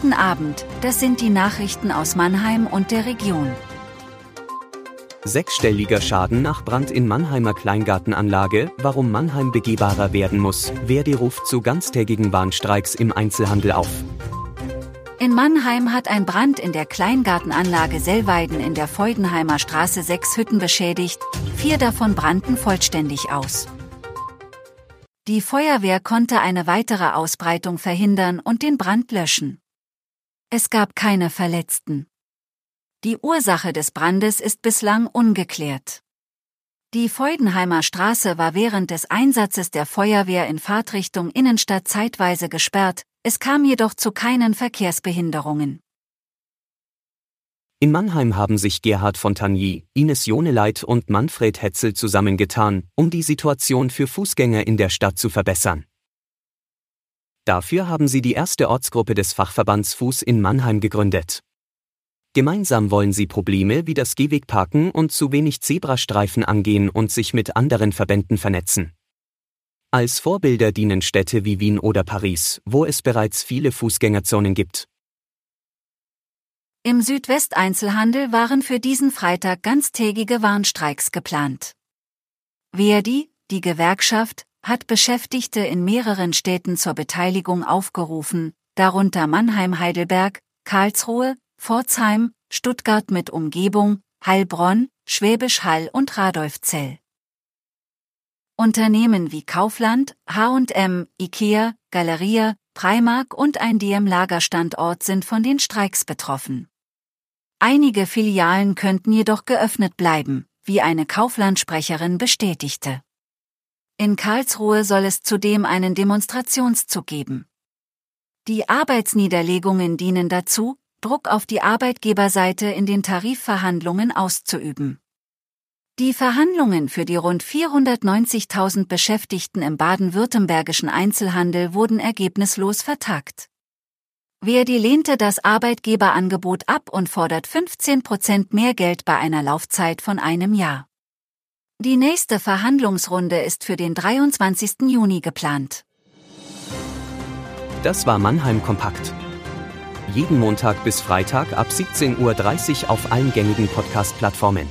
Guten Abend, das sind die Nachrichten aus Mannheim und der Region. Sechsstelliger Schaden nach Brand in Mannheimer Kleingartenanlage, warum Mannheim begehbarer werden muss. Verdi ruft zu ganztägigen Warnstreiks im Einzelhandel auf. In Mannheim hat ein Brand in der Kleingartenanlage Sellweiden in der Feudenheimer Straße sechs Hütten beschädigt, vier davon brannten vollständig aus. Die Feuerwehr konnte eine weitere Ausbreitung verhindern und den Brand löschen. Es gab keine Verletzten. Die Ursache des Brandes ist bislang ungeklärt. Die Feudenheimer Straße war während des Einsatzes der Feuerwehr in Fahrtrichtung Innenstadt zeitweise gesperrt, es kam jedoch zu keinen Verkehrsbehinderungen. In Mannheim haben sich Gerhard Fontagny, Ines Joneleit und Manfred Hetzel zusammengetan, um die Situation für Fußgänger in der Stadt zu verbessern. Dafür haben sie die erste Ortsgruppe des Fachverbands Fuß in Mannheim gegründet. Gemeinsam wollen sie Probleme wie das Gehwegparken und zu wenig Zebrastreifen angehen und sich mit anderen Verbänden vernetzen. Als Vorbilder dienen Städte wie Wien oder Paris, wo es bereits viele Fußgängerzonen gibt. Im Südwesteinzelhandel waren für diesen Freitag ganztägige Warnstreiks geplant. Verdi, die Gewerkschaft, hat Beschäftigte in mehreren Städten zur Beteiligung aufgerufen, darunter Mannheim-Heidelberg, Karlsruhe, Pforzheim, Stuttgart mit Umgebung, Heilbronn, Schwäbisch Hall und Radolfzell. Unternehmen wie Kaufland, H&M, Ikea, Galeria, Primark und ein DM-Lagerstandort sind von den Streiks betroffen. Einige Filialen könnten jedoch geöffnet bleiben, wie eine Kaufland-Sprecherin bestätigte. In Karlsruhe soll es zudem einen Demonstrationszug geben. Die Arbeitsniederlegungen dienen dazu, Druck auf die Arbeitgeberseite in den Tarifverhandlungen auszuüben. Die Verhandlungen für die rund 490.000 Beschäftigten im baden-württembergischen Einzelhandel wurden ergebnislos vertagt. Verdi lehnte das Arbeitgeberangebot ab und fordert 15 Prozent mehr Geld bei einer Laufzeit von einem Jahr. Die nächste Verhandlungsrunde ist für den 23. Juni geplant. Das war Mannheim Kompakt. Jeden Montag bis Freitag ab 17.30 Uhr auf allen gängigen Podcast-Plattformen.